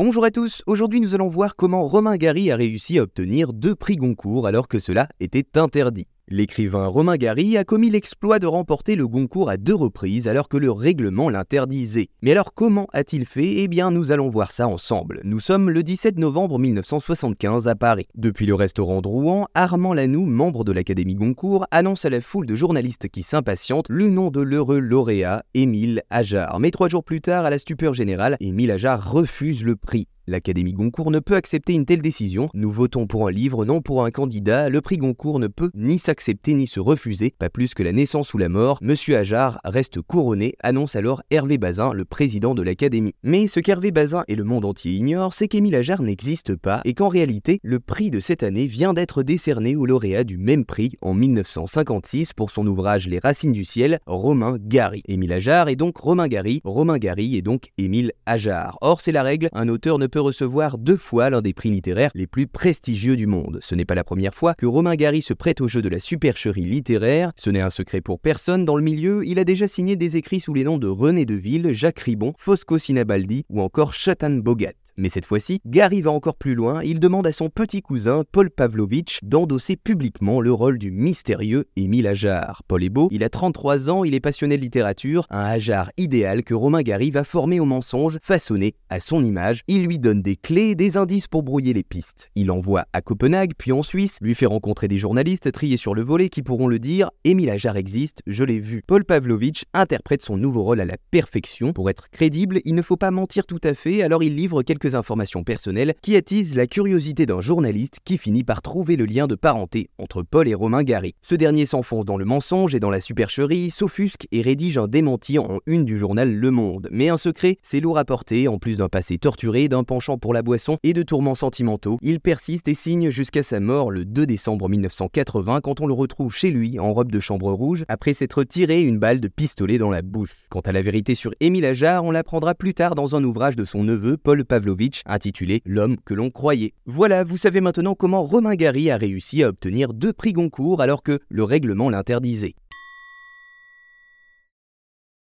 Bonjour à tous, aujourd'hui nous allons voir comment Romain Gary a réussi à obtenir deux prix Goncourt alors que cela était interdit. L'écrivain Romain Gary a commis l'exploit de remporter le Goncourt à deux reprises alors que le règlement l'interdisait. Mais alors comment a-t-il fait? Eh bien nous allons voir ça ensemble. Nous sommes le 17 novembre 1975 à Paris. Depuis le restaurant Drouan, Armand Lanoux, membre de l'Académie Goncourt, annonce à la foule de journalistes qui s'impatientent le nom de l'heureux lauréat, Émile Ajar. Mais trois jours plus tard, à la stupeur générale, Émile Ajar refuse le prix. L'Académie Goncourt ne peut accepter une telle décision. Nous votons pour un livre, non pour un candidat. Le prix Goncourt ne peut ni s'accepter ni se refuser, pas plus que la naissance ou la mort. Monsieur Ajar reste couronné, annonce alors Hervé Bazin, le président de l'Académie. Mais ce qu'Hervé Bazin et le monde entier ignorent, c'est qu'Émile Ajar n'existe pas et qu'en réalité, le prix de cette année vient d'être décerné au lauréat du même prix en 1956 pour son ouvrage Les Racines du ciel, Romain Gary. Émile Ajar est donc Romain Gary, Romain Gary est donc Émile Ajar. Or, c'est la règle, un auteur ne peut recevoir deux fois l'un des prix littéraires les plus prestigieux du monde. Ce n'est pas la première fois que Romain Gary se prête au jeu de la supercherie littéraire. Ce n'est un secret pour personne dans le milieu, il a déjà signé des écrits sous les noms de René Deville, Jacques Ribon, Fosco Sinabaldi ou encore Chatan Bogat. Mais cette fois-ci, Gary va encore plus loin, il demande à son petit cousin, Paul Pavlovitch, d'endosser publiquement le rôle du mystérieux Émile Ajar. Paul est beau, il a 33 ans, il est passionné de littérature, un Ajar idéal que Romain Gary va former au mensonge, façonné à son image. Il lui donne des clés, des indices pour brouiller les pistes. Il envoie à Copenhague, puis en Suisse, lui fait rencontrer des journalistes triés sur le volet qui pourront le dire Émile Ajar existe, je l'ai vu. Paul Pavlovitch interprète son nouveau rôle à la perfection. Pour être crédible, il ne faut pas mentir tout à fait, alors il livre quelques informations personnelles qui attisent la curiosité d'un journaliste qui finit par trouver le lien de parenté entre Paul et Romain Gary. Ce dernier s'enfonce dans le mensonge et dans la supercherie, s'offusque et rédige un démenti en une du journal Le Monde. Mais un secret, c'est lourd à porter, en plus d'un passé torturé, d'un penchant pour la boisson et de tourments sentimentaux. Il persiste et signe jusqu'à sa mort le 2 décembre 1980 quand on le retrouve chez lui en robe de chambre rouge après s'être tiré une balle de pistolet dans la bouche. Quant à la vérité sur Émile Ajar, on l'apprendra plus tard dans un ouvrage de son neveu Paul Pavlovitch intitulé L'homme que l'on croyait. Voilà, vous savez maintenant comment Romain Gary a réussi à obtenir deux prix Goncourt alors que le règlement l'interdisait.